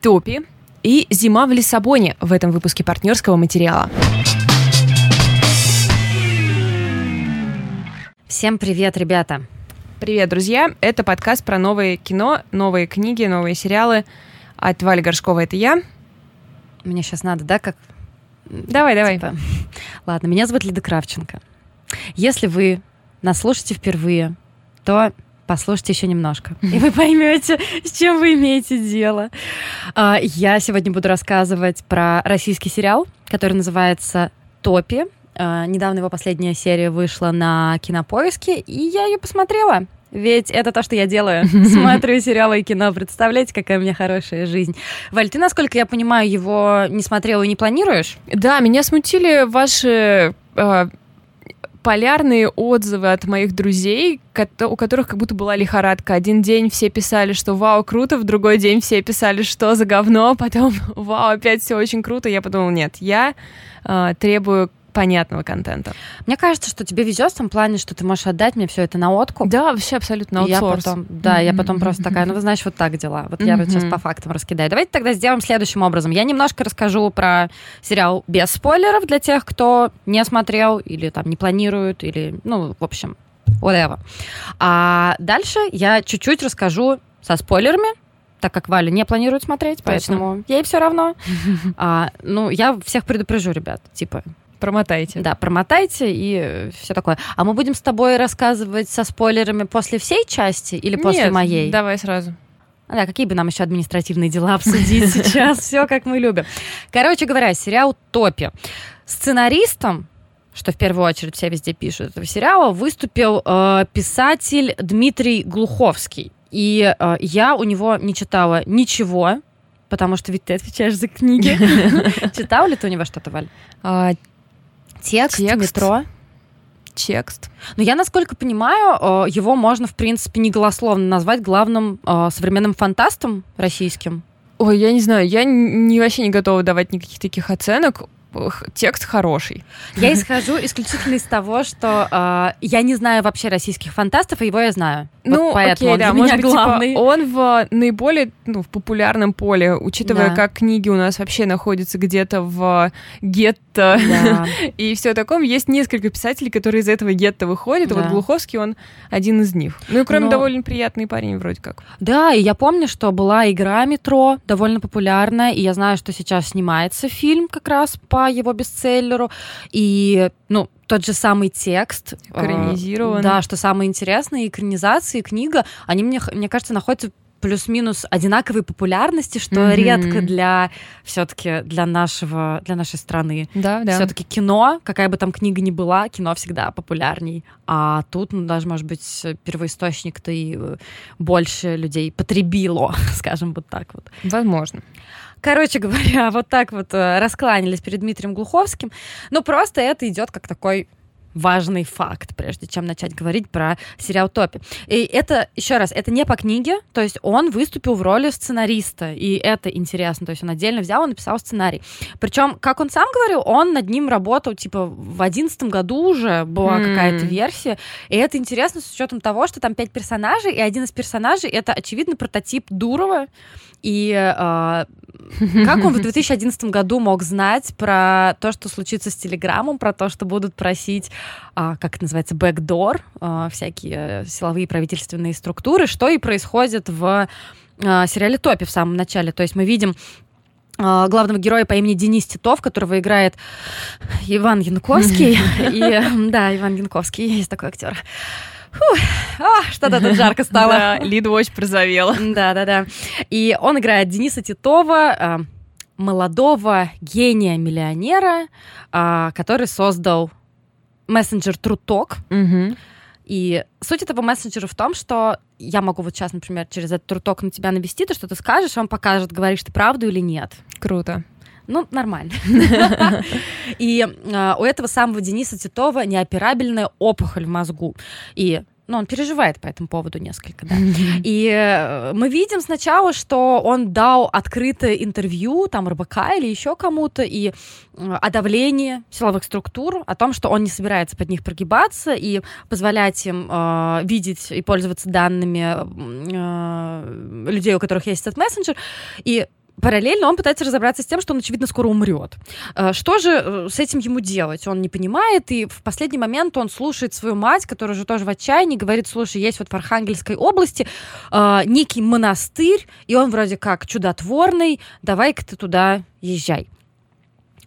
Топи и «Зима в Лиссабоне» в этом выпуске партнерского материала. Всем привет, ребята! Привет, друзья! Это подкаст про новое кино, новые книги, новые сериалы. От Вали Горшкова это я. Мне сейчас надо, да, как... Давай, давай. Типа... Ладно, меня зовут Лида Кравченко. Если вы нас слушаете впервые, то послушайте еще немножко, и вы поймете, с чем вы имеете дело. А, я сегодня буду рассказывать про российский сериал, который называется «Топи». А, недавно его последняя серия вышла на Кинопоиске, и я ее посмотрела. Ведь это то, что я делаю. Смотрю сериалы и кино. Представляете, какая у меня хорошая жизнь. Валь, ты, насколько я понимаю, его не смотрела и не планируешь? Да, меня смутили ваши э, полярные отзывы от моих друзей, у которых как будто была лихорадка. Один день все писали, что вау, круто, в другой день все писали, что за говно, потом вау, опять все очень круто. Я подумала, нет, я э, требую понятного контента. Мне кажется, что тебе везет в том плане, что ты можешь отдать мне все это на откуп. Да, вообще абсолютно аутсорс. Я потом, да, я потом просто такая, ну, вы знаешь, вот так дела. Вот я вот сейчас по фактам раскидаю. Давайте тогда сделаем следующим образом. Я немножко расскажу про сериал без спойлеров для тех, кто не смотрел или там не планирует, или, ну, в общем, whatever. А дальше я чуть-чуть расскажу со спойлерами, так как Валя не планирует смотреть, поэтому ей все равно. А, ну, я всех предупрежу, ребят, типа, Промотайте. Да, промотайте и все такое. А мы будем с тобой рассказывать со спойлерами после всей части или после Нет, моей? давай сразу. Да, какие бы нам еще административные дела обсудить сейчас? Все как мы любим. Короче говоря, сериал «Топи». Сценаристом что в первую очередь все везде пишут этого сериала, выступил э, писатель Дмитрий Глуховский. И э, я у него не читала ничего, потому что ведь ты отвечаешь за книги. Читал ли ты у него что-то, Валь? Текст, Текст. метро. текст. Но я, насколько понимаю, э, его можно, в принципе, неголословно назвать главным э, современным фантастом российским. Ой, я не знаю, я не, вообще не готова давать никаких таких оценок. Текст хороший. Я исхожу исключительно из того, что э, я не знаю вообще российских фантастов, а его я знаю. Ну, вот поэтому окей, он да, для может меня быть, главный. Типа, он в наиболее, ну, в популярном поле, учитывая, Да. как книги у нас вообще находятся где-то в гетто Да. и все таком. Есть несколько писателей, которые из этого гетто выходят, и вот. Глуховский, он один из них. Ну и кроме Но- довольно приятный парень вроде как. Да, и я помню, что была игра «Метро», довольно популярная, и я знаю, что сейчас снимается фильм как раз по его бестселлеру, и, ну, тот же самый текст. э, Экранизирован. Да, что самое интересное, экранизация и книга, они, мне, мне кажется, находятся плюс-минус одинаковой популярности, что Мгм. редко для все-таки для нашего для нашей страны. Да, да. Все-таки кино, какая бы там книга ни была, кино всегда популярней. А тут, ну, даже, может быть, первоисточник-то и э, больше людей потребило, скажем вот так вот. Возможно. Короче говоря, вот так вот э, раскланялись перед Дмитрием Глуховским. Ну, просто это идет как такой важный факт, прежде чем начать говорить про сериал «Топи». И это, еще раз, это не по книге, то есть он выступил в роли сценариста, и это интересно, то есть он отдельно взял и написал сценарий. Причем, как он сам говорил, он над ним работал, типа, в одиннадцатом году уже была М. какая-то версия, и это интересно с учетом того, что там пять персонажей, и один из персонажей — это, очевидно, прототип Дурова, и э, как он в 2011 году мог знать про то, что случится с Телеграмом, про то, что будут просить, а, как это называется, бэкдор, а, всякие э, силовые правительственные структуры, что и происходит в а, сериале «Топи» в самом начале. То есть мы видим а, главного героя по имени Денис Титов, которого играет Иван Янковский. И, да, Иван Янковский, есть такой актер. А, что-то тут жарко стало. Да, Лида очень прозовела. Да, да, да. И он играет Дениса Титова, э, молодого гения-миллионера, который создал мессенджер Труток. Мгм. И суть этого мессенджера в том, что я могу вот сейчас, например, через этот Труток на тебя навести, ты что-то скажешь, он покажет, говоришь ты правду или нет. Круто. Ну, нормально. И э, у этого самого Дениса Титова неоперабельная опухоль в мозгу. И ну, он переживает по этому поводу несколько, да. И э, мы видим сначала, что он дал открытое интервью там РБК или еще кому-то и э, о давлении силовых структур, о том, что он не собирается под них прогибаться и позволять им э, видеть и пользоваться данными э, людей, у которых есть этот мессенджер. И параллельно он пытается разобраться с тем, что он, очевидно, скоро умрет. Э, что же э, с этим ему делать? Он не понимает, и в последний момент он слушает свою мать, которая уже тоже в отчаянии, говорит, слушай, есть вот в Архангельской области э, некий монастырь, и он вроде как чудотворный, давай-ка ты туда езжай.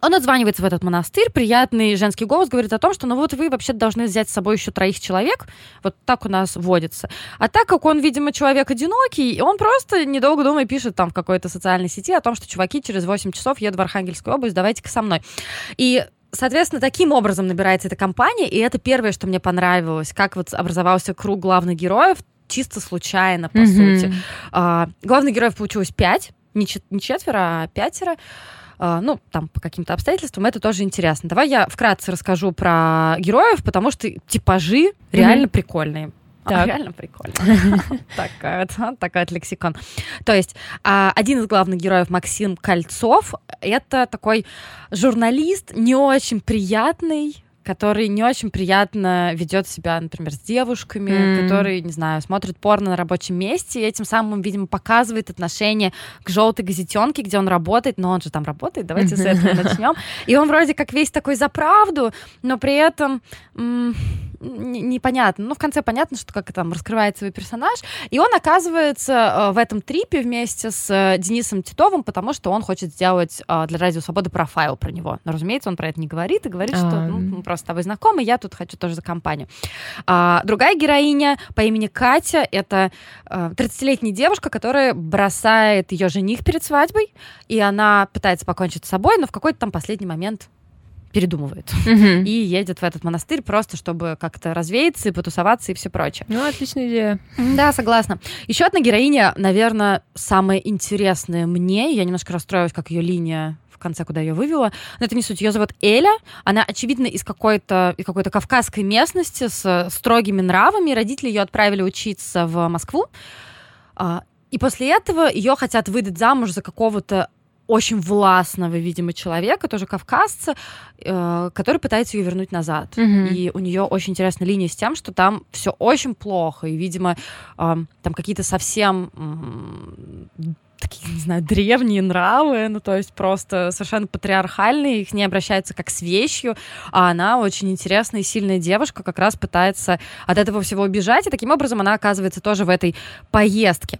Он отзванивается в этот монастырь, приятный женский голос говорит о том, что ну вот вы вообще должны взять с собой еще троих человек, вот так у нас водится. А так как он, видимо, человек одинокий, он просто, недолго думая, пишет там в какой-то социальной сети о том, что чуваки через 8 часов едут в Архангельскую область, давайте-ка со мной. И Соответственно, таким образом набирается эта компания, и это первое, что мне понравилось, как вот образовался круг главных героев, чисто случайно, по mm-hmm. сути. А, главных героев получилось пять, не, не четверо, а пятеро. А, ну, там, по каким-то обстоятельствам, это тоже интересно. Давай я вкратце расскажу про героев, потому что типажи реально прикольные. Так. А, реально прикольно. Такая вот лексикон. То есть а, один из главных героев Максим Кольцов это такой журналист, не очень приятный, который не очень приятно ведет себя, например, с девушками, mm. который, не знаю, смотрит порно на рабочем месте, и этим самым, видимо, показывает отношение к желтой газетенке, где он работает, но он же там работает, давайте с этого начнем. И он вроде как весь такой за правду, но при этом непонятно. Ну, в конце понятно, что как там раскрывается свой персонаж. И он оказывается э, в этом трипе вместе с э, Денисом Титовым, потому что он хочет сделать э, для Радио Свободы профайл про него. Но, разумеется, он про это не говорит и говорит, что ну, мы просто с тобой знакомы, я тут хочу тоже за компанию. А, другая героиня по имени Катя, это 30-летняя девушка, которая бросает ее жених перед свадьбой, и она пытается покончить с собой, но в какой-то там последний момент передумывает угу. и едет в этот монастырь просто, чтобы как-то развеяться и потусоваться и все прочее. Ну, отличная идея. Да, согласна. Еще одна героиня, наверное, самая интересная мне. Я немножко расстроилась, как ее линия в конце, куда ее вывела. Но это не суть. Ее зовут Эля. Она, очевидно, из какой-то из какой-то кавказской местности с строгими нравами. Родители ее отправили учиться в Москву. А, и после этого ее хотят выдать замуж за какого-то очень властного, видимо, человека, тоже кавказца, э, который пытается ее вернуть назад. Mm-hmm. И у нее очень интересная линия с тем, что там все очень плохо, и, видимо, э, там какие-то совсем такие, не знаю, древние нравы, ну, то есть просто совершенно патриархальные, их не обращаются как с вещью, а она очень интересная и сильная девушка, как раз пытается от этого всего убежать, и таким образом она оказывается тоже в этой поездке.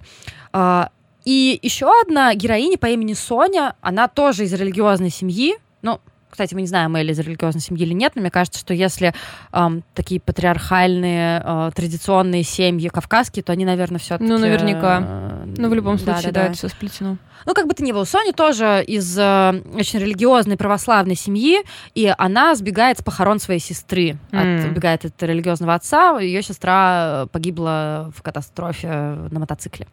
И еще одна героиня по имени Соня, она тоже из религиозной семьи. Ну, кстати, мы не знаем, Элли из религиозной семьи или нет, но мне кажется, что если эм, такие патриархальные, э, традиционные семьи кавказские, то они, наверное, все-таки... Ну, наверняка. Э, ну, в любом случае, да, да, да, это все сплетено. Ну, как бы то ни было, Соня тоже из э, очень религиозной православной семьи, и она сбегает с похорон своей сестры, mm. от, убегает от религиозного отца. Ее сестра погибла в катастрофе на мотоцикле.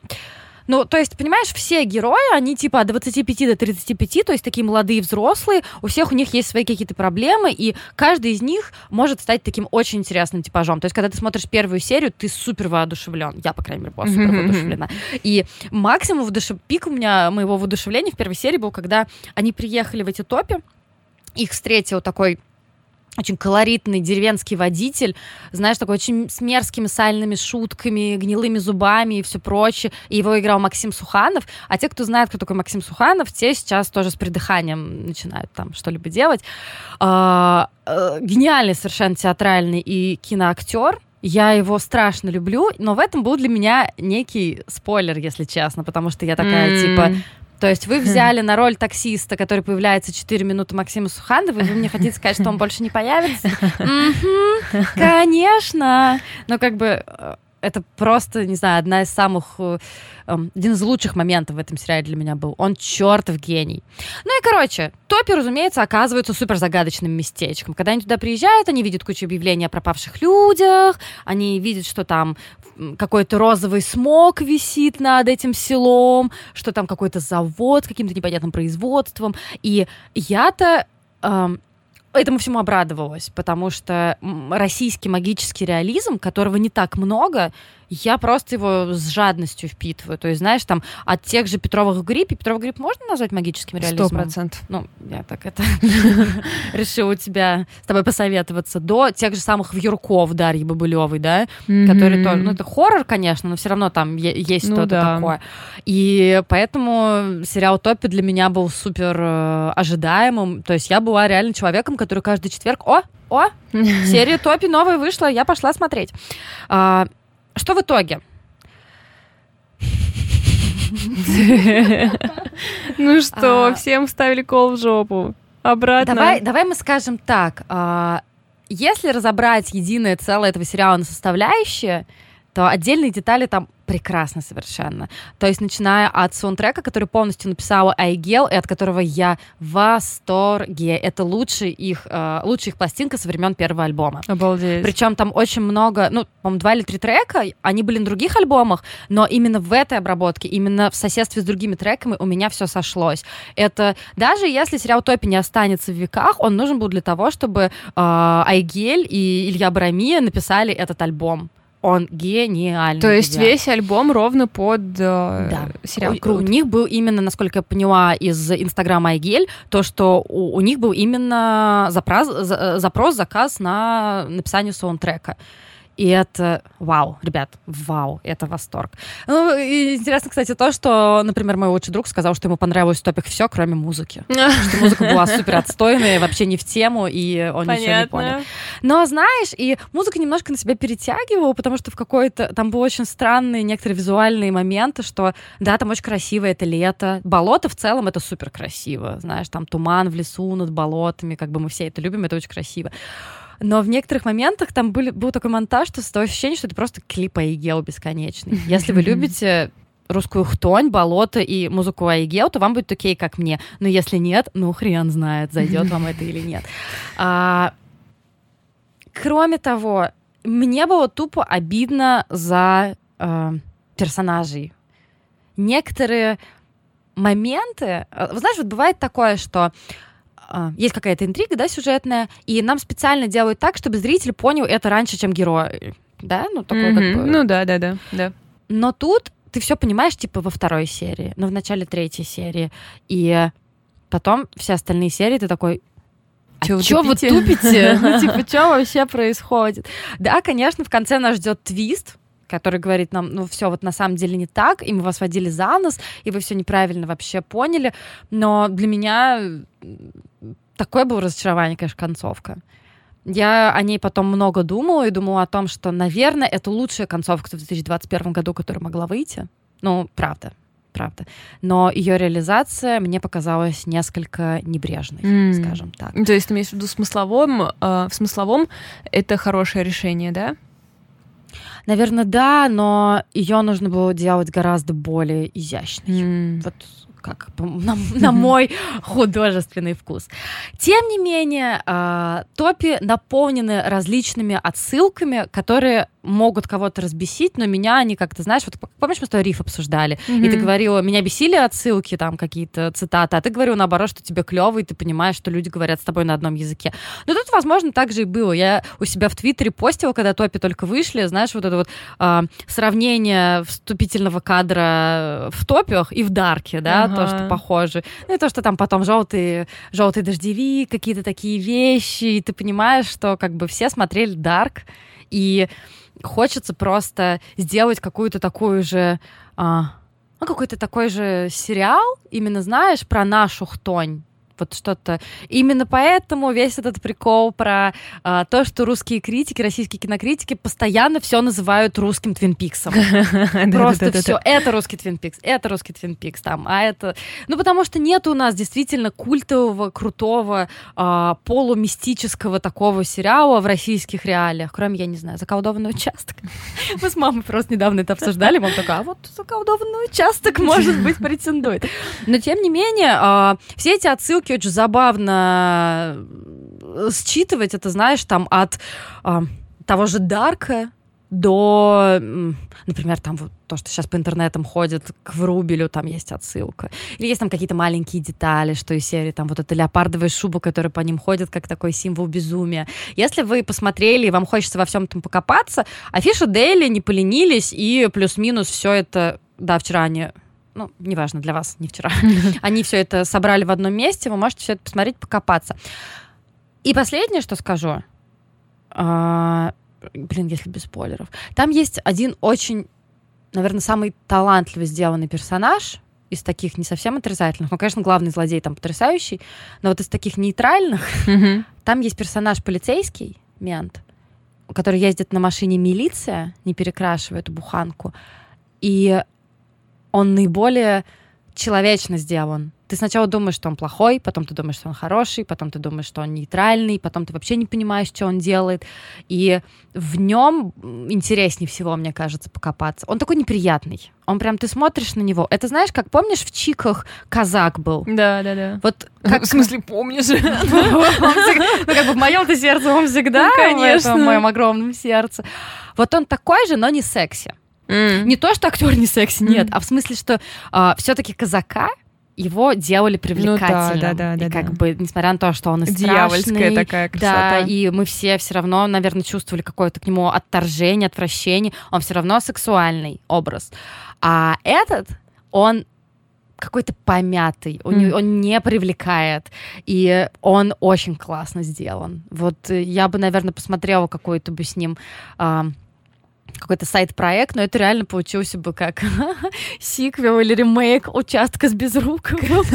Ну, то есть, понимаешь, все герои, они типа от 25 до 35, то есть такие молодые взрослые, у всех у них есть свои какие-то проблемы, и каждый из них может стать таким очень интересным типажом. То есть, когда ты смотришь первую серию, ты супер воодушевлен. Я, по крайней мере, была супер воодушевлена. И максимум воодушев... пик у меня моего воодушевления в первой серии был, когда они приехали в эти топи, их встретил такой очень колоритный деревенский водитель, знаешь, такой очень с мерзкими сальными шутками, гнилыми зубами и все прочее. И его играл Максим Суханов. А те, кто знает, кто такой Максим Суханов, те сейчас тоже с придыханием начинают там что-либо делать. А, а, гениальный совершенно театральный и киноактер. Я его страшно люблю, но в этом был для меня некий спойлер, если честно, потому что я такая, mm. типа, то есть вы взяли на роль таксиста, который появляется 4 минуты Максима Суханова, и вы мне хотите сказать, что он больше не появится? Конечно! Но как бы э, это просто, не знаю, одна из самых, э, эм, один из лучших моментов в этом сериале для меня был. Он чертов гений. Ну и, короче, Топи, разумеется, оказываются супер загадочным местечком. Когда они туда приезжают, они видят кучу объявлений о пропавших людях, они видят, что там какой-то розовый смог висит над этим селом, что там какой-то завод с каким-то непонятным производством. И я-то эм, этому всему обрадовалась, потому что российский магический реализм, которого не так много, я просто его с жадностью впитываю. То есть, знаешь, там от тех же Петровых грипп, Петровых грипп можно назвать магическим реализмом? Сто процентов. Ну, я так это решила у тебя с тобой посоветоваться. До тех же самых Вьюрков Дарьи Бабылевой, да, которые тоже, ну, это хоррор, конечно, но все равно там есть ну что-то такое. И поэтому сериал Топи для меня был супер э, ожидаемым. То есть я была реально человеком, который каждый четверг, о, о, серия Топи новая вышла, я пошла смотреть. А, что в итоге? Ну что, а. всем вставили кол в жопу. Обратно. Давай, давай мы скажем так. А, если разобрать единое целое этого сериала на составляющие, то отдельные детали там прекрасно совершенно. То есть, начиная от саундтрека, который полностью написала Айгел, и от которого я в восторге. Это лучший их, э, лучшая их пластинка со времен первого альбома. Обалдеть. Причем там очень много, ну, по-моему, два или три трека, они были на других альбомах, но именно в этой обработке, именно в соседстве с другими треками у меня все сошлось. Это даже если сериал Топи не останется в веках, он нужен был для того, чтобы э, Айгель и Илья Барамия написали этот альбом он гениальный. То есть весь альбом ровно под э, да. сериал. У, у них был именно, насколько я поняла из Инстаграма Айгель, то, что у, у них был именно запрос, запрос, заказ на написание саундтрека. И это вау, ребят, вау, это восторг. Ну, и интересно, кстати, то, что, например, мой лучший друг сказал, что ему понравилось топик все, кроме музыки. Что музыка была супер отстойная, вообще не в тему, и он ничего не понял. Но, знаешь, и музыка немножко на себя перетягивала, потому что в какой-то... Там были очень странные некоторые визуальные моменты, что, да, там очень красиво, это лето. Болото в целом это супер красиво. Знаешь, там туман в лесу над болотами, как бы мы все это любим, это очень красиво. Но в некоторых моментах там были, был такой монтаж, что такое ощущение, что это просто клип Айгел бесконечный. Если вы любите русскую хтонь, болото и музыку Айгел, то вам будет окей, как мне. Но если нет, ну хрен знает, зайдет вам это или нет. А, кроме того, мне было тупо обидно за э, персонажей. Некоторые моменты... Э, знаешь, вот бывает такое, что есть какая-то интрига, да, сюжетная, и нам специально делают так, чтобы зритель понял это раньше, чем герой, да, ну такой mm-hmm. как бы. Ну да, да, да, да. Но тут ты все понимаешь, типа во второй серии, ну в начале третьей серии, и потом все остальные серии ты такой, а чё, чё вы тупите? Ну, типа, что вообще происходит? Да, конечно, в конце нас ждет твист, который говорит нам, ну все вот на самом деле не так, и мы вас водили за нос, и вы все неправильно вообще поняли. Но для меня такое было разочарование, конечно, концовка. Я о ней потом много думала и думала о том, что, наверное, это лучшая концовка в 2021 году, которая могла выйти. Ну, правда, правда. Но ее реализация мне показалась несколько небрежной, mm. скажем так. То есть ты имеешь в виду смысловом, э, в смысловом это хорошее решение, да? Наверное, да, но ее нужно было делать гораздо более изящной. Mm. Вот как на, на мой художественный вкус. Тем не менее, э, топи наполнены различными отсылками, которые могут кого-то разбесить, но меня они как-то, знаешь, вот помнишь, мы с тобой риф обсуждали, mm-hmm. и ты говорила, меня бесили отсылки, там какие-то цитаты, а ты говорила наоборот, что тебе клево, и ты понимаешь, что люди говорят с тобой на одном языке. Но тут, возможно, так же и было. Я у себя в Твиттере постила, когда топи только вышли, знаешь, вот это вот э, сравнение вступительного кадра в топях и в дарке, да, ага. то, что похоже. Ну и то, что там потом желтые, желтый дождевик, какие-то такие вещи, и ты понимаешь, что как бы все смотрели дарк, и хочется просто сделать какую-то такую же... А, ну, какой-то такой же сериал, именно, знаешь, про нашу хтонь вот что-то. Именно поэтому весь этот прикол про а, то, что русские критики, российские кинокритики постоянно все называют русским Твин Пиксом. Просто все. Это русский Твин Пикс, это русский Твин Пикс там, а это... Ну, потому что нет у нас действительно культового, крутого, а, полумистического такого сериала в российских реалиях, кроме, я не знаю, заколдованный участок. Мы с мамой просто недавно это обсуждали, мама такая, а вот заколдованный участок, может быть, претендует. Но, тем не менее, а, все эти отсылки штуки очень забавно э, считывать. Это, знаешь, там от а, того же Дарка, до, например, там вот то, что сейчас по интернетам ходит, к Врубелю там есть отсылка. Или есть там какие-то маленькие детали, что из серии там вот эта леопардовая шуба, которая по ним ходит, как такой символ безумия. Если вы посмотрели и вам хочется во всем этом покопаться, афиша Дейли не поленились и плюс-минус все это, да, вчера они ну, неважно, для вас, не вчера. Они все это собрали в одном месте, вы можете все это посмотреть, покопаться. И последнее, что скажу, а, блин, если без спойлеров, там есть один очень, наверное, самый талантливо сделанный персонаж из таких не совсем отрицательных, ну, конечно, главный злодей там потрясающий, но вот из таких нейтральных, там есть персонаж полицейский, мент, который ездит на машине милиция, не перекрашивая эту буханку, и он наиболее человечно сделан. Ты сначала думаешь, что он плохой, потом ты думаешь, что он хороший, потом ты думаешь, что он нейтральный, потом ты вообще не понимаешь, что он делает. И в нем интереснее всего, мне кажется, покопаться. Он такой неприятный. Он прям, ты смотришь на него. Это знаешь, как помнишь, в Чиках казак был? Да, да, да. Вот как... В смысле, помнишь? Ну, как бы в моем-то сердце он всегда, конечно, в моем огромном сердце. Вот он такой же, но не секси. Mm. Не то, что актер не секси, нет, mm. а в смысле, что э, а, все-таки казака его делали привлекательным. Ну, да, да, да, и как да. бы, несмотря на то, что он и Дьявольская страшный, такая красота. Да, и мы все все равно, наверное, чувствовали какое-то к нему отторжение, отвращение. Он все равно сексуальный образ. А этот, он какой-то помятый, mm. он не привлекает, и он очень классно сделан. Вот э, я бы, наверное, посмотрела какой-то бы с ним э, какой-то сайт-проект, но это реально получился бы как сиквел или ремейк участка с Безруковым.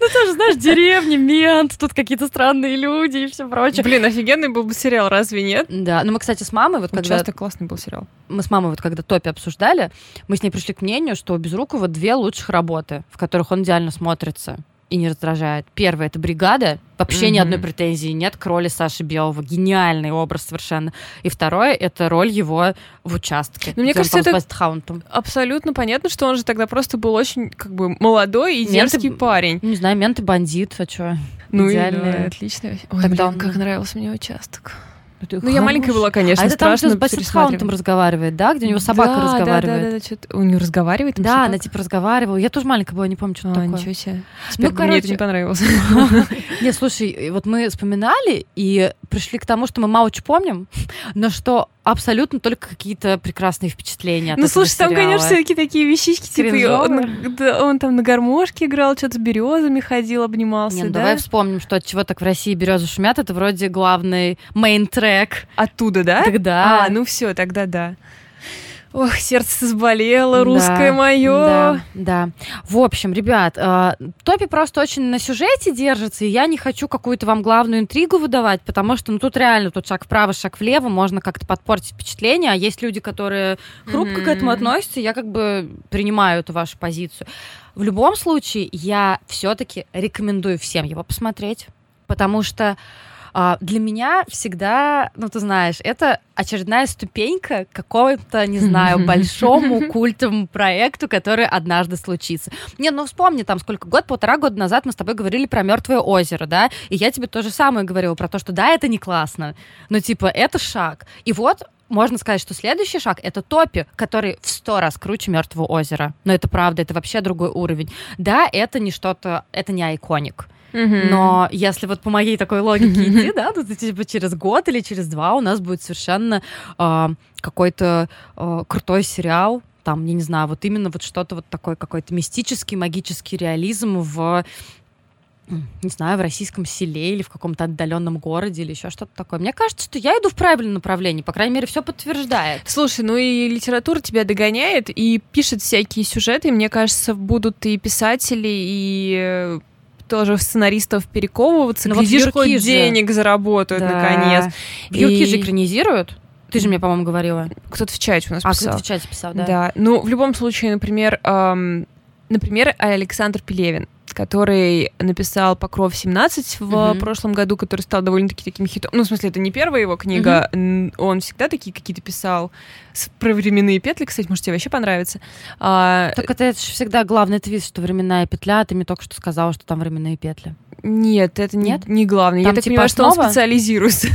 Ну, тоже, знаешь, деревня, мент, тут какие-то странные люди и все прочее. Блин, офигенный был бы сериал, разве нет? Да, ну мы, кстати, с мамой вот когда... Участок классный был сериал. Мы с мамой вот когда топи обсуждали, мы с ней пришли к мнению, что у Безрукова две лучших работы, в которых он идеально смотрится и не раздражает. Первое это бригада. Вообще mm-hmm. ни одной претензии нет к роли Саши Белого. Гениальный образ совершенно. И второе это роль его в участке. Но мне кажется, это абсолютно понятно, что он же тогда просто был очень как бы молодой и дерзкий парень. Не знаю, мент и бандит, а что? Ну, Идеальный. Да, отлично. Ой, тогда блин, он... как нравился мне участок. Ну, я маленькая была, конечно, а это страшно там, где с Бассетхаунтом разговаривает, да? Где у него собака да, разговаривает. Да, да, да, что-то... У нее разговаривает? Да, собака? она типа разговаривала. Я тоже маленькая была, не помню, что а, такое. ничего себе. Теперь ну, короче... мне это не понравилось. Нет, слушай, вот мы вспоминали и пришли к тому, что мы мало чего помним, но что абсолютно только какие-то прекрасные впечатления. Ну, слушай, там, конечно, всякие такие вещички, типа он, да, он там на гармошке играл, что-то с березами ходил, обнимался. Нет, ну, да? давай вспомним, что от чего так в России березы шумят, это вроде главный мейн трек. Оттуда, да? Тогда. А, ну все, тогда да. Ох, сердце заболело, русское да, мое. Да, да. В общем, ребят, э, Топи просто очень на сюжете держится, и я не хочу какую-то вам главную интригу выдавать, потому что, ну, тут реально, тут шаг вправо, шаг влево, можно как-то подпортить впечатление, а есть люди, которые хрупко mm-hmm. к этому относятся, я как бы принимаю эту вашу позицию. В любом случае, я все-таки рекомендую всем его посмотреть, потому что для меня всегда, ну ты знаешь, это очередная ступенька к какому-то, не знаю, большому культовому проекту, который однажды случится. Не, ну вспомни, там сколько год, полтора года назад мы с тобой говорили про мертвое озеро, да, и я тебе то же самое говорила про то, что да, это не классно, но типа это шаг. И вот можно сказать, что следующий шаг это топи, который в сто раз круче мертвого озера. Но это правда, это вообще другой уровень. Да, это не что-то, это не айконик. Но если вот по моей такой логике идти, да, то типа через год или через два у нас будет совершенно э, какой-то э, крутой сериал, там, я не знаю, вот именно вот что-то вот такой какой-то мистический, магический реализм в не знаю, в российском селе или в каком-то отдаленном городе или еще что-то такое. Мне кажется, что я иду в правильном направлении, по крайней мере, все подтверждает. Слушай, ну и литература тебя догоняет и пишет всякие сюжеты. Мне кажется, будут и писатели, и тоже сценаристов перековываться, ну, глядишь, вот хоть же. денег заработают да. наконец. Вьюрки и... же экранизируют. Ты же мне, по-моему, говорила. Кто-то в чате у нас а, писал. А, кто-то в чате писал, да. Да. Ну, в любом случае, например, эм, например, Александр Пелевин который написал «Покров 17» в mm-hmm. прошлом году, который стал довольно-таки таким хитом. Ну, в смысле, это не первая его книга, mm-hmm. он всегда такие какие-то писал про временные петли, кстати, может, тебе вообще понравится. А... Так это, это же всегда главный твист, что временная петля, ты мне только что сказала, что там временные петли. Нет, это не, Нет? не главное. Там я так типа понимаю, что он основа? специализируется.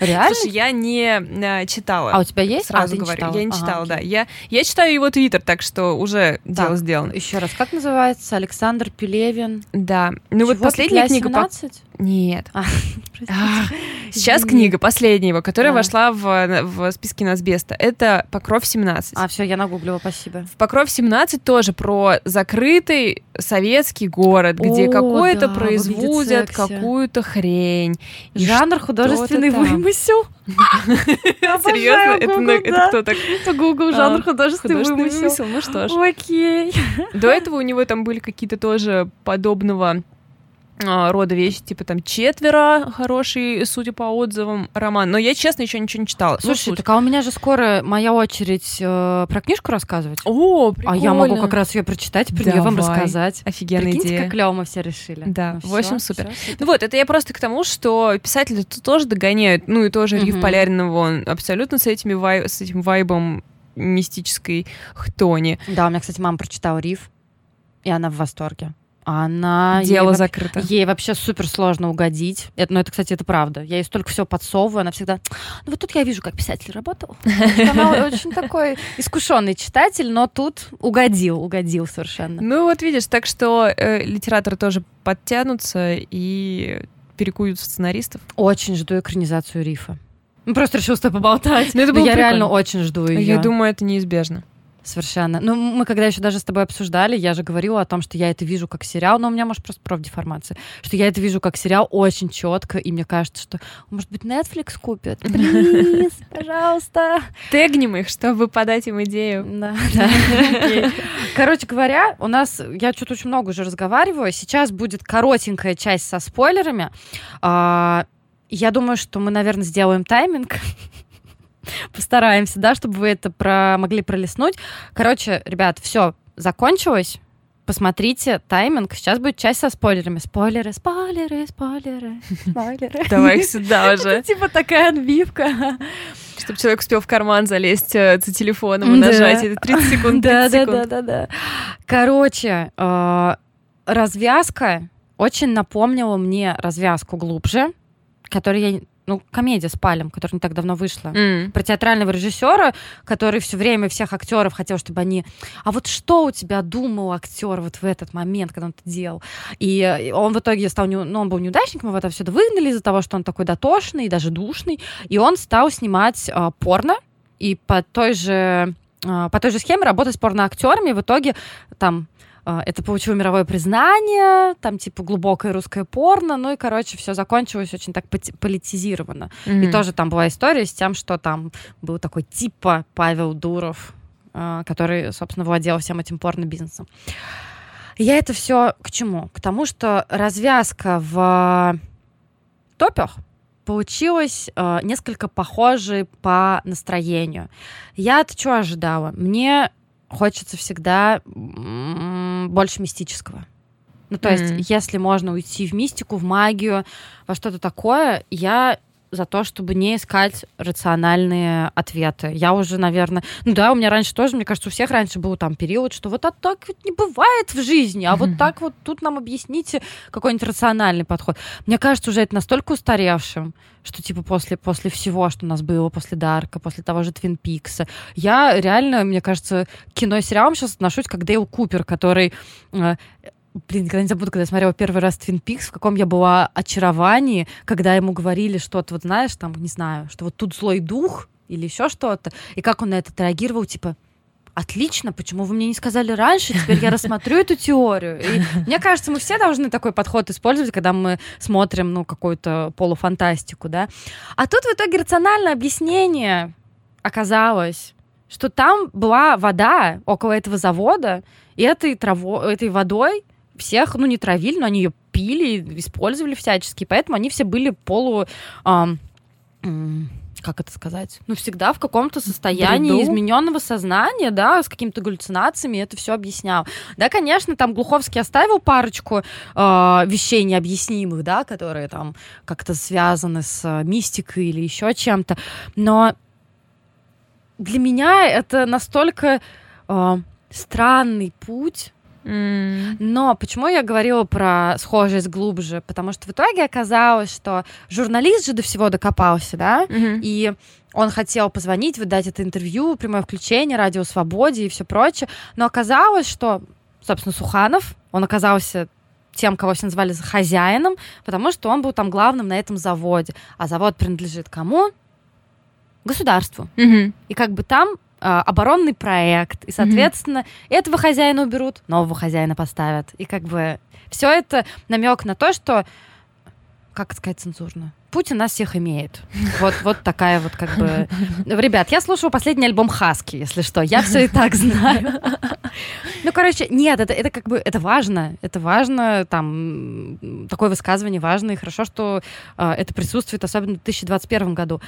Реально? Слушай, я не а, читала. А у тебя есть? Сразу а, ты не говорю, я не Ага, читала, да. окей. Я, я читаю его твиттер, так что уже дело сделано. Еще раз, как называется? Александр Пелевин. Да. Ну вот Чего, последняя «Петля книга... по- 17»? Нет. А. А, Сейчас книга последняя, которая Да. вошла в, в списки Насбеста. Это «Покров 17». А, все, я нагуглила, спасибо. В Покров 17 тоже про закрытый советский город, где какое-то да, производят какую-то хрень. И Жанр художественный вымысел. Серьезно? Это, это кто так? Google жанр художественный вымысел. Ну что ж. Окей. До этого у него там были какие-то тоже подобного а, рода вещи, типа там четверо, хороший, судя по отзывам, роман. Но я, честно, еще ничего не читала. Ну, Слушай, так а у меня же скоро моя очередь э, про книжку рассказывать. О, А я могу прикольно. как раз ее прочитать, про нее вам рассказать. Офигенная Прикиньте, идея. как клево мы все решили. Да, Ну в общем, супер. всё, Ну вот, это я просто к тому, что писатели тут тоже догоняют, ну и тоже Рив Мгм. Полярин, он абсолютно с, этими вай- с этим вайбом мистической хтони. Да, у меня, кстати, мама прочитала Риф, и она в восторге. Она... Дело ей, закрыто. Ей вообще супер сложно угодить. Это, ну, это, кстати, это правда. Я ей столько всего подсовываю, она всегда... Ну, вот тут я вижу, как писатель работал. Она очень такой искушенный читатель, но тут угодил, угодил совершенно. Ну вот видишь, так что э, литераторы тоже подтянутся и перекуют сценаристов. Очень жду экранизацию Рифа. Ну, просто решил с тобой поболтать. Ну, это Но я прикольно. реально очень жду ее. Я думаю, это неизбежно. Совершенно. Ну, мы когда еще даже с тобой обсуждали, я же говорила о том, что я это вижу как сериал, но у меня, может, просто профдеформация, что я это вижу как сериал очень четко, и мне кажется, что, может быть, Netflix купит. Плиз, пожалуйста. Тегнем их, чтобы подать им идею. Да. Короче говоря, у нас, я что-то очень много уже разговариваю, сейчас будет коротенькая часть со спойлерами. А, Я думаю, что мы, наверное, сделаем тайминг. Постараемся, да, чтобы вы это про... могли пролистнуть. Короче, ребят, все, закончилось. Посмотрите тайминг. Сейчас будет часть со спойлерами. Спойлеры, спойлеры, спойлеры, спойлеры. Давай их сюда уже. типа такая отбивка. Чтобы человек успел в карман залезть э, за телефоном и нажать. Это 30 секунд, 30 Да, да, да, да, да. Короче, э, развязка очень напомнила мне развязку глубже, которую я... Ну, комедия с Палем, которая не так давно вышла. М. Про театрального режиссера, который все время всех актеров хотел, чтобы они. А вот что у тебя думал актер вот в этот момент, когда он это делал? И э, он в итоге стал, не- ну, он был неудачником, его это все выгнали из-за того, что он такой дотошный и даже душный. И он стал снимать а, порно и по той же а, по той же схеме работать с порноактерами. В итоге там это получило мировое признание, там типа глубокое русское порно, ну и, короче, все закончилось очень так поти- политизированно. И тоже там была история с тем, что там был такой типа Павел Дуров, а, который, собственно, владел всем этим порно-бизнесом. Я это все к чему? К тому, что развязка в топях получилась э, несколько похожей по настроению. Я-то что ожидала? Мне хочется всегда больше мистического. Ну, то есть, Мгм. если можно уйти в мистику, в магию, во что-то такое, я за то, чтобы не искать рациональные ответы. Я уже, наверное... Ну да, у меня раньше тоже, мне кажется, у всех раньше был там период, что вот а так вот не бывает в жизни, а вот так вот тут нам объясните какой-нибудь рациональный подход. Мне кажется, уже это настолько устаревшим, что типа после, после всего, что у нас было, после Дарка, после того же Твин Пикса, я реально, мне кажется, к кино и сериалам сейчас отношусь как Дейл Купер, который э, Блин, никогда не забуду, когда я смотрела первый раз Твин Пикс, в каком я была очаровании, когда ему говорили что-то, вот знаешь, там, не знаю, что вот тут злой дух или еще что-то, и как он на это реагировал, типа, отлично, почему вы мне не сказали раньше, теперь я рассмотрю эту теорию. И мне кажется, мы все должны такой подход использовать, когда мы смотрим, ну, какую-то полуфантастику, да. А тут в итоге рациональное объяснение оказалось, что там была вода около этого завода, и этой, траво, этой водой всех, ну, не травили, но они ее пили, использовали всячески, поэтому они все были полу... м, как это сказать? Ну, всегда в каком-то состоянии Бреду? измененного сознания, да, с какими-то галлюцинациями, это все объяснял. Да, конечно, там Глуховский оставил парочку э, вещей необъяснимых, да, которые там как-то связаны с э, мистикой или еще чем-то, но для меня это настолько э, странный путь Но почему я говорила про схожесть глубже? Потому что в итоге оказалось, что журналист же до всего докопался, да? Мгм. И он хотел позвонить, выдать это интервью, прямое включение, радио Свободе и все прочее. Но оказалось, что, собственно, Суханов, он оказался тем, кого все называли хозяином, потому что он был там главным на этом заводе. А завод принадлежит кому? Государству. Мгм. И как бы там оборонный проект, и, соответственно, этого хозяина уберут, нового хозяина поставят. И как бы все это намек на то, что, как сказать цензурно, Путин нас всех имеет. Вот, вот такая вот как бы... Ребят, я слушала последний альбом Хаски, если что. Я все и так знаю. Ну, короче, нет, это, это как бы, это важно. Это важно, там, такое высказывание важно, и хорошо, что а, это присутствует, особенно в 2021 году.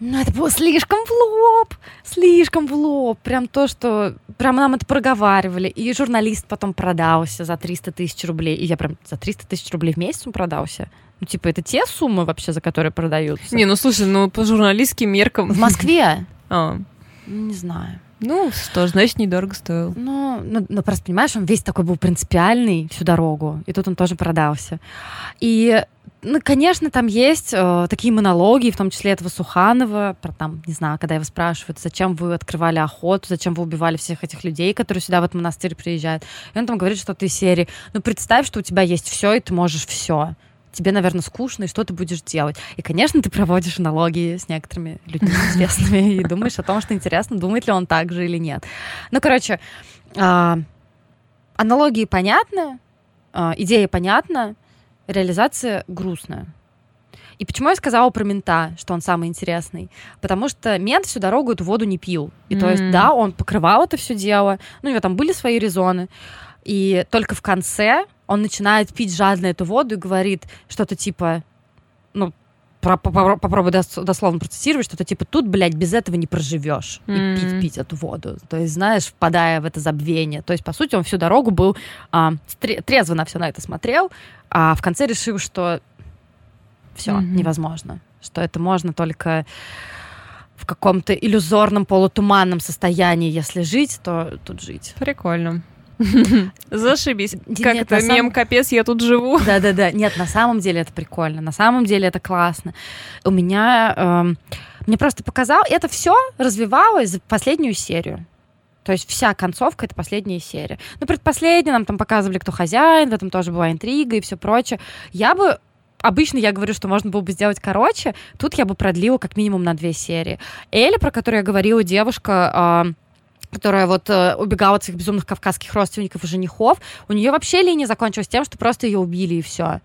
Но это было слишком в лоб, слишком в лоб. Прям то, что... Прям нам это проговаривали. И журналист потом продался за 300 тысяч рублей. И я прям за 300 тысяч рублей в месяц он продался. Ну, типа, это те суммы вообще, за которые продаются? Не, ну слушай, ну по журналистским меркам... В Москве? А, Не знаю. ну, что ж, значит, недорого стоил. Ну, ну, ну, просто понимаешь, он весь такой был принципиальный всю дорогу, и тут он тоже продался. И, ну, конечно, там есть э, такие монологи, в том числе этого Суханова, про там, не знаю, когда его спрашивают, зачем вы открывали охоту, зачем вы убивали всех этих людей, которые сюда в этот монастырь приезжают. И он там говорит что-то из серии, ну, представь, что у тебя есть все, и ты можешь все. Тебе, наверное, скучно, и что ты будешь делать? И, конечно, ты проводишь аналогии с некоторыми людьми известными и думаешь о том, что интересно, думает ли он так же или нет. Ну, короче, а, аналогии понятны, а, идея понятна, реализация грустная. И почему я сказала про мента, что он самый интересный? Потому что мент всю дорогу эту воду не пил. И то есть, да, он покрывал это все дело, ну, у него там были свои резоны. И только в конце он начинает пить жадно эту воду и говорит что-то типа, ну, про- попро- дословно процитировать, что-то типа, тут, блядь, без этого не проживешь. И М. пить, пить эту воду. То есть, знаешь, впадая в это забвение. То есть, по сути, он всю дорогу был а, трезво на все на это смотрел, а в конце решил, что все, Мгм. невозможно. Что это можно только в каком-то иллюзорном, полутуманном состоянии, если жить, то тут жить. Прикольно. Зашибись. Нет, Как на это мем капец, я тут живу. Да-да-да. Нет, на самом деле это прикольно. На самом деле это классно. У меня... эм, мне просто показал... Это все развивалось за последнюю серию. То есть вся концовка — это последняя серия. Ну, предпоследняя нам там показывали, кто хозяин, в этом тоже была интрига и все прочее. Я бы Обычно я говорю, что можно было бы сделать короче. Тут я бы продлила как минимум на две серии. Эля, про которую я говорила, девушка, а, которая вот э, убегала от своих безумных кавказских родственников и женихов, у нее вообще линия закончилась тем, что просто ее убили и все.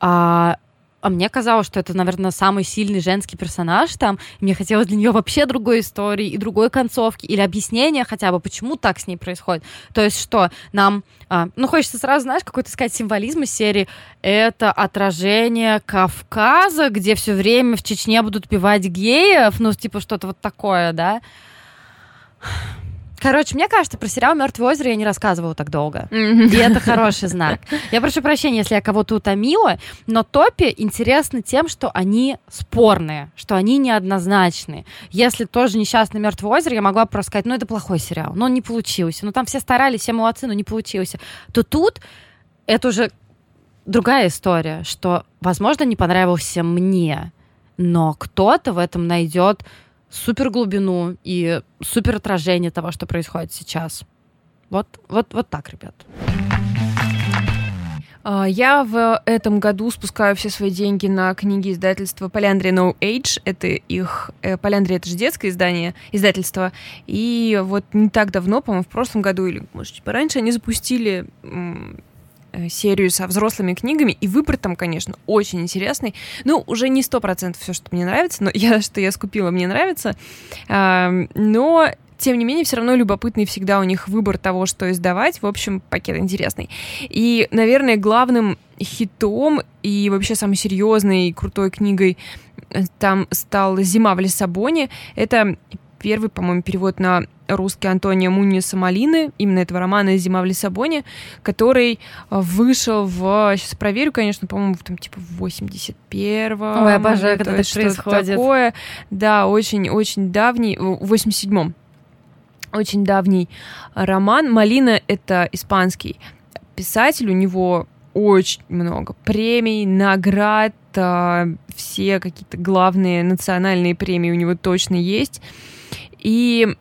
А, а мне казалось, что это, наверное, самый сильный женский персонаж там. И мне хотелось для нее вообще другой истории и другой концовки или объяснения хотя бы, почему так с ней происходит. То есть что нам, а, ну хочется сразу, знаешь, какой-то сказать символизм из серии. Это отражение Кавказа, где все время в Чечне будут пивать геев, ну типа что-то вот такое, да. Короче, мне кажется, про сериал Мертвое озеро я не рассказывала так долго. И это хороший знак. Я прошу прощения, если я кого-то утомила, но топи интересны тем, что они спорные, что они неоднозначные. Если тоже несчастный мертвое озеро, я могла просто сказать, ну это плохой сериал, но он не получился. Ну там все старались, все молодцы, но не получился. То тут это уже другая история, что, возможно, не понравился мне, но кто-то в этом найдет супер глубину и супер отражение того, что происходит сейчас. Вот, вот, вот так, ребят. А, Я в этом году спускаю все свои деньги на книги издательства Поляндрия No Age. Это их... э, Поляндрия — это же детское издание, издательство. И вот не так давно, по-моему, в прошлом году или, может, чуть пораньше, они запустили серию со взрослыми книгами, и выбор там, конечно, очень интересный. Ну, уже не сто процентов все, что мне нравится, но я, что я скупила, мне нравится. Но тем не менее, все равно любопытный всегда у них выбор того, что издавать. В общем, пакет интересный. И, наверное, главным хитом и вообще самой серьезной и крутой книгой э, там стал «Зима в Лиссабоне». Это первый, по-моему, перевод на русский Антония Муниса Малины, именно этого романа «Зима в Лиссабоне», который э, вышел в... Сейчас проверю, конечно, по-моему, там типа в 81-м. Ой, обожаю, когда что-то происходит. Такое. Да, очень-очень давний, в 87-м. очень давний роман. Малина — это испанский писатель, у него очень много премий, наград, а, все какие-то главные национальные премии у него точно есть. И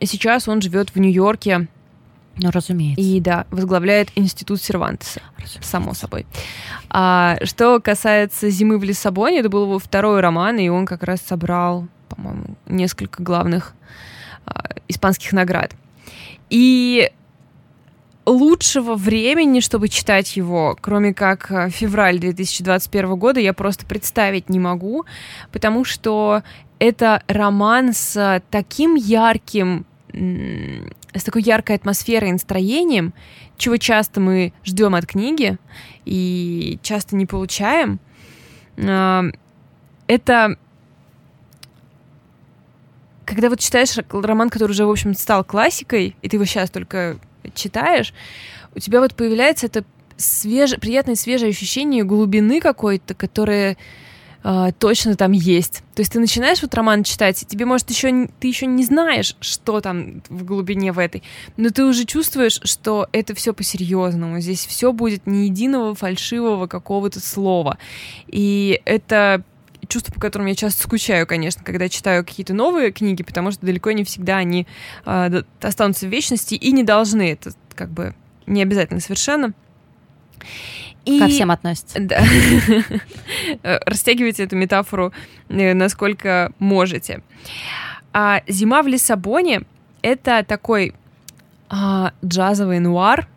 сейчас он живет в Нью-Йорке. Ну, разумеется. И да, возглавляет институт Сервантеса, само собой. А, что касается «Зимы в Лиссабоне», это был его второй роман, и он как раз собрал, по-моему, несколько главных а, испанских наград. И лучшего времени, чтобы читать его, кроме как э, февраль 2021 года, я просто представить не могу, потому что это роман с таким ярким, с такой яркой атмосферой и настроением, чего часто мы ждем от книги и часто не получаем. А, это когда вот читаешь роман, который уже, в общем, стал классикой, и ты его сейчас только читаешь, у тебя вот появляется это свеже, приятное свежее ощущение глубины какой-то, которое э, точно там есть. То есть ты начинаешь вот роман читать, и тебе, может, еще ты еще не знаешь, что там в глубине в этой, но ты уже чувствуешь, что это все по-серьезному. Здесь все будет ни единого фальшивого какого-то слова. И это чувство, по которому я часто скучаю, конечно, когда читаю какие-то новые книги, потому что далеко не всегда они э, останутся в вечности и не должны. Это как бы не обязательно совершенно. И... Ко всем относится. Да. Растягивайте эту метафору э, насколько можете. А «Зима в Лиссабоне» — это такой а, джазовый нуар,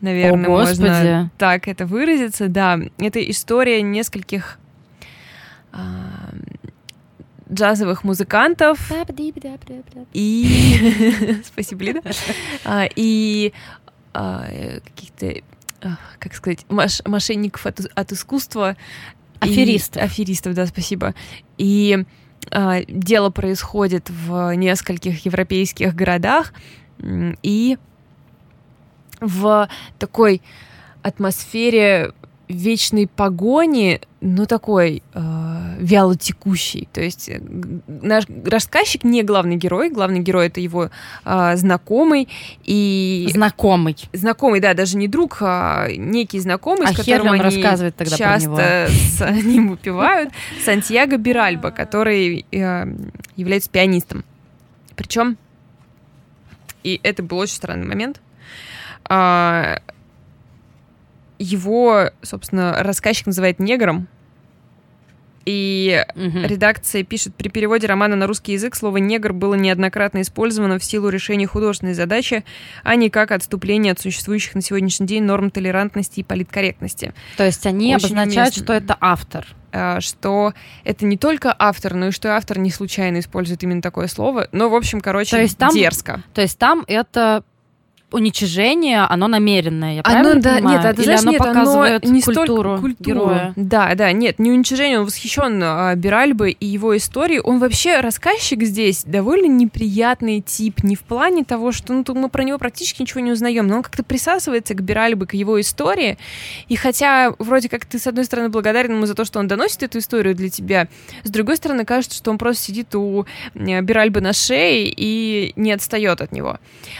наверное, О, можно так это выразиться. Да, это история нескольких джазовых музыкантов и спасибо Лида а, и а, каких-то а, как сказать мошенников от, от искусства аферистов и, аферистов. да спасибо. И дело происходит в нескольких европейских городах и в такой атмосфере вечной погони, но такой э, вяло текущий. То есть э, наш рассказчик не главный герой, главный герой это его э, знакомый и знакомый, знакомый, да, даже не друг, а некий знакомый, а с которым они рассказывает тогда часто с ним выпивают, Сантьяго Биральба, который э, является пианистом. Причем и это был очень странный момент. А, его, собственно, рассказчик называет негром. И угу. редакция пишет, при переводе романа на русский язык слово «негр» было неоднократно использовано в силу решения художественной задачи, а не как отступление от существующих на сегодняшний день норм толерантности и политкорректности. То есть они Очень обозначают, уместно. что это автор. А, что это не только автор, но и что автор не случайно использует именно такое слово. Но, в общем, короче, то есть там, дерзко. То есть там это уничижение, оно намеренное, я правильно оно, да, понимаю? Нет, это, Или знаешь, оно нет, показывает оно не культуру, культуру героя? Да, да, нет, не уничижение, он восхищен а, Биральбой и его историей. Он вообще, рассказчик здесь, довольно неприятный тип, не в плане того, что ну, мы про него практически ничего не узнаем, но он как-то присасывается к Биральбе, к его истории, и хотя вроде как ты, с одной стороны, благодарен ему за то, что он доносит эту историю для тебя, с другой стороны, кажется, что он просто сидит у Биральбы на шее и не отстает от него.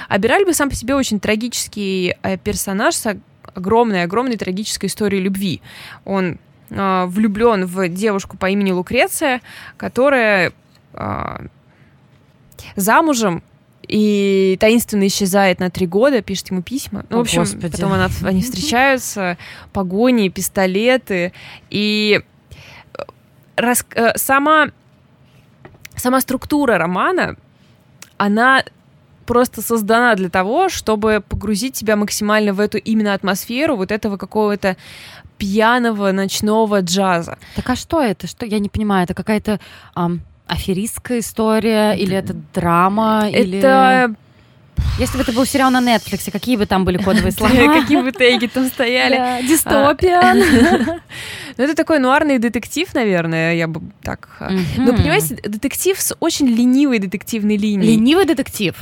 А Биральба сам по себе очень трагический маленький э, персонаж с огромной-огромной трагической историей любви. Он э, влюблен в девушку по имени Лукреция, которая э, замужем и таинственно исчезает на три года, пишет ему письма. Ну, в общем, Господи. потом она, они встречаются, погони, пистолеты. И э, рас, э, сама, сама структура романа, она просто создана для того, чтобы погрузить тебя максимально в эту именно атмосферу вот этого какого-то пьяного ночного джаза. Так а что это? Что я не понимаю? Это какая-то ам, аферистская история или это драма? Это или... Если бы это был сериал на Netflix, какие бы там были кодовые слова? Какие бы теги там стояли? Дистопиан. Ну, это такой нуарный детектив, наверное, я бы так... А. Но, понимаете, детектив с очень ленивой детективной линией. Ленивый детектив?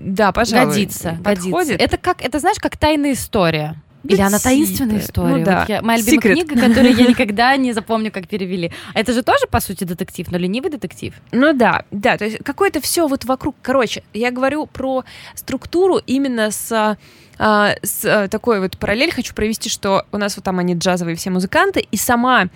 Да, пожалуй. Годится, годится. Это как, это знаешь, как тайная история. Или она таинственная история. Ну да. Вот я- моя любимая Secret. книга, которую я никогда не запомню, как перевели. Это же тоже, по сути, детектив, но ленивый детектив. Ну да, да, то есть какое-то все вот вокруг. Короче, я говорю про структуру именно с а, с а, такой вот параллель хочу провести, что у нас вот там они джазовые все музыканты, и сама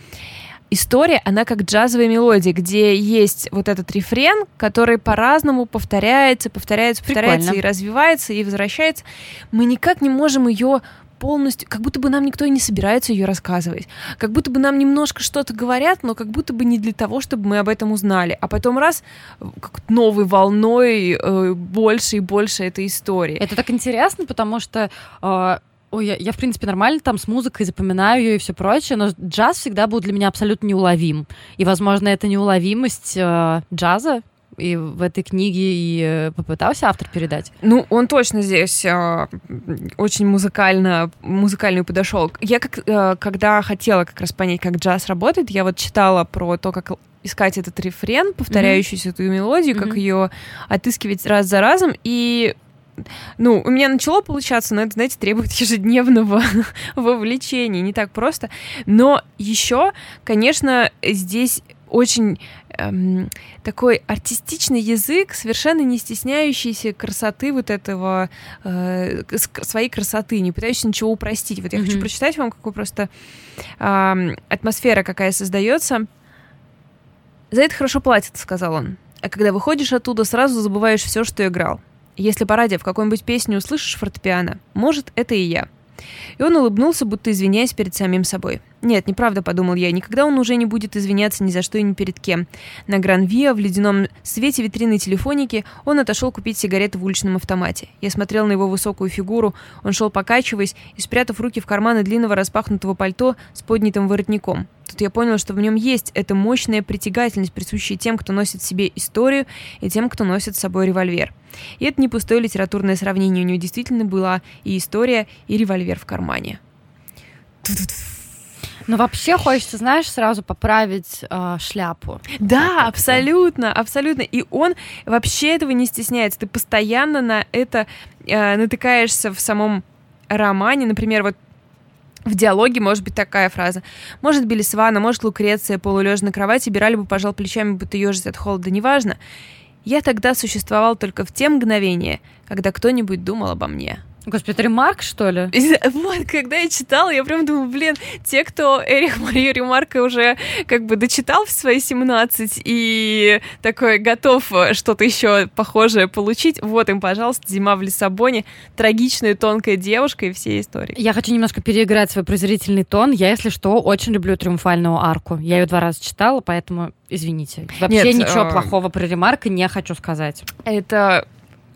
история, она как джазовая мелодия, где есть вот этот рефрен, который по-разному повторяется, повторяется, повторяется Прикольно. и развивается, и возвращается. Мы никак не можем ее полностью, как будто бы нам никто и не собирается ее рассказывать. Как будто бы нам немножко что-то говорят, но как будто бы не для того, чтобы мы об этом узнали. А потом раз, как новой волной э, больше и больше этой истории. Это так интересно, потому что э, ой, я, я, в принципе, нормально там с музыкой запоминаю ее и все прочее, но джаз всегда был для меня абсолютно неуловим. И, возможно, эта неуловимость э, джаза и в этой книге и э, попытался автор передать. Ну, он точно здесь э, очень музыкально, музыкальный подошел. Я как, э, когда хотела как раз понять, как джаз работает, я вот читала про то, как искать этот рефрен, повторяющуюся эту мелодию, как Мгм. ее отыскивать раз за разом, и ну, у меня начало получаться, но это, знаете, требует ежедневного вовлечения, не так просто. Но еще, конечно, здесь очень эм, такой артистичный язык, совершенно не стесняющийся красоты вот этого, э, своей красоты, не пытающийся ничего упростить. Вот я хочу Мгм. прочитать вам, какой просто ам, атмосфера какая создается. За это хорошо платят, сказал он. А когда выходишь оттуда, сразу забываешь все, что играл. Если по радио в какой-нибудь песне услышишь фортепиано, может, это и я. И он улыбнулся, будто извиняясь перед самим собой. Нет, неправда, подумал я, никогда он уже не будет извиняться ни за что и ни перед кем. На Гран-Виа в ледяном свете витрины телефоники он отошел купить сигареты в уличном автомате. Я смотрел на его высокую фигуру, он шел покачиваясь и спрятав руки в карманы длинного распахнутого пальто с поднятым воротником. Тут я понял, что в нем есть эта мощная притягательность, присущая тем, кто носит в себе историю, и тем, кто носит с собой револьвер. И это не пустое литературное сравнение, у него действительно была и история, и револьвер в кармане. Но вообще хочется, знаешь, сразу поправить э, шляпу. Да, абсолютно, абсолютно. И он вообще этого не стесняется. Ты постоянно на это э, натыкаешься в самом романе. Например, вот в диалоге может быть такая фраза. Может, Белисвана, может, Лукреция, полулежа на кровати, Бирали бы пожал плечами, будто ежись от холода, неважно. Я тогда существовал только в те мгновения, когда кто-нибудь думал обо мне. Господи, это ремарк, что ли? Вот, когда я читала, я прям думала, блин, те, кто Эрих Марию Ремарка уже как бы дочитал в свои 17 и такой готов э, что-то еще похожее получить, вот им, пожалуйста, «Зима в Лиссабоне», трагичная тонкая девушка и все истории. Я хочу немножко переиграть свой презрительный тон. Я, если что, очень люблю триумфальную арку. Я ее два раза читала, поэтому извините. Вообще Нет, ничего э, плохого про ремарка не хочу сказать. Это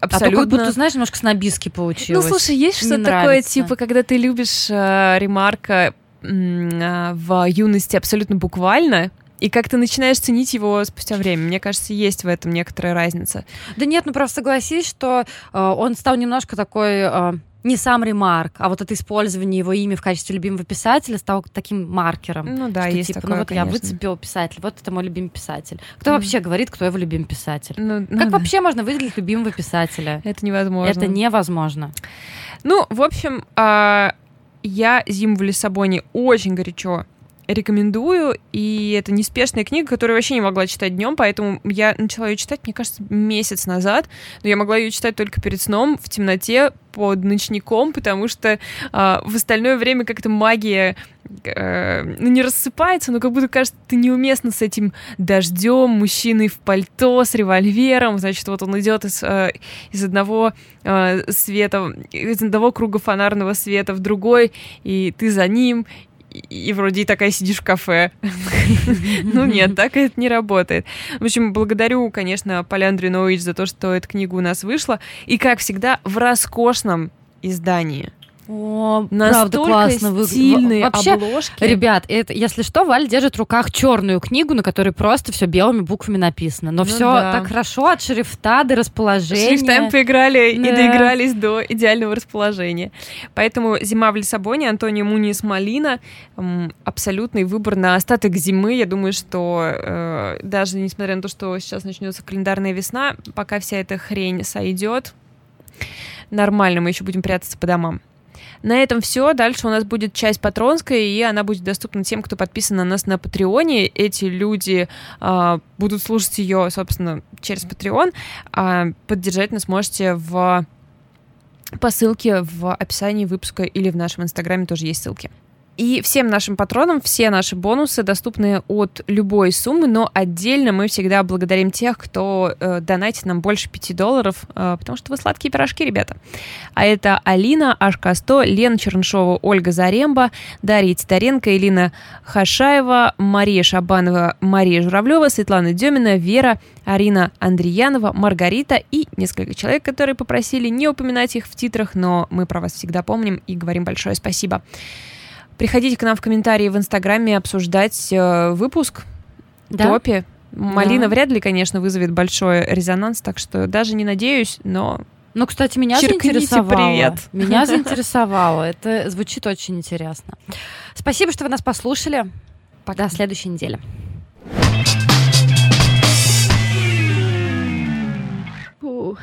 А то абсолютно... как будто, знаешь, немножко снобистски Ну, получилось. слушай, есть что-то такое, типа, когда ты любишь э, Ремарка а, в юности абсолютно буквально, и как ты начинаешь ценить его спустя время. Мне кажется, есть в этом некоторая разница. Да нет, ну просто согласись, что э, он стал немножко такой... э, не сам ремарк, а вот это использование его имя в качестве любимого писателя стало таким маркером. Ну да, что, есть типа, такое, ну вот я конечно. выцепила писатель, вот это мой любимый писатель. Кто Мгм. вообще говорит, кто его любимый писатель? Ну, ну Как да. вообще можно выделить любимого писателя? Это невозможно. Это невозможно. Ну, в общем, а, я «Зиму в Лиссабоне» очень горячо рекомендую, и это неспешная книга, которую вообще не могла читать днем, поэтому я начала ее читать, мне кажется, месяц назад, но я могла ее читать только перед сном, в темноте, под ночником, потому что а, в остальное время как-то магия э, ну, не рассыпается, но как будто кажется, ты неуместно с этим дождем, мужчиной в пальто, с револьвером, значит, вот он идет из, э, из одного э, света, из одного круга фонарного света в другой, и ты за ним, и, вроде и такая сидишь в кафе. Ну нет, так это не работает. В общем, благодарю, конечно, Поля Андринович за то, что эта книга у нас вышла. И, как всегда, в роскошном издании. О, Настолько классно. вы- стильные Вообще, обложки. Ребят, это, если что, Валя держит в руках черную книгу, на которой просто все белыми буквами написано. Но Ну все да. так хорошо от шрифта до расположения. Шрифтами поиграли и Да. доигрались до идеального расположения. Поэтому «Зима в Лиссабоне» Антонио Муниес Малина абсолютный выбор на остаток зимы. Я думаю, что э, даже несмотря на то, что сейчас начнется календарная весна, пока вся эта хрень сойдет, нормально, мы еще будем прятаться по домам. На этом все. Дальше у нас будет часть патронская, и она будет доступна тем, кто подписан на нас на Патреоне. Эти люди э, будут слушать ее, собственно, через Patreon. А поддержать нас можете в по ссылке в описании выпуска или в нашем инстаграме тоже есть ссылки. И всем нашим патронам все наши бонусы доступны от любой суммы, но отдельно мы всегда благодарим тех, кто э, донатит нам больше 5 долларов, э, потому что вы сладкие пирожки, ребята. А это Алина, Ашка-100, Лена Чернышова, Ольга Заремба, Дарья Титаренко, Элина Хашаева, Мария Шабанова, Мария Журавлева, Светлана Демина, Вера, Арина Андреянова, Маргарита и несколько человек, которые попросили не упоминать их в титрах, но мы про вас всегда помним и говорим большое спасибо. Приходите к нам в комментарии в Инстаграме обсуждать э, выпуск да? топе. Малина да. вряд ли, конечно, вызовет большой резонанс, так что даже не надеюсь, но ну, кстати, меня Черкните заинтересовало. привет. Меня заинтересовало. Это звучит очень интересно. Спасибо, что вы нас послушали. Пока. До следующей недели. Ooh.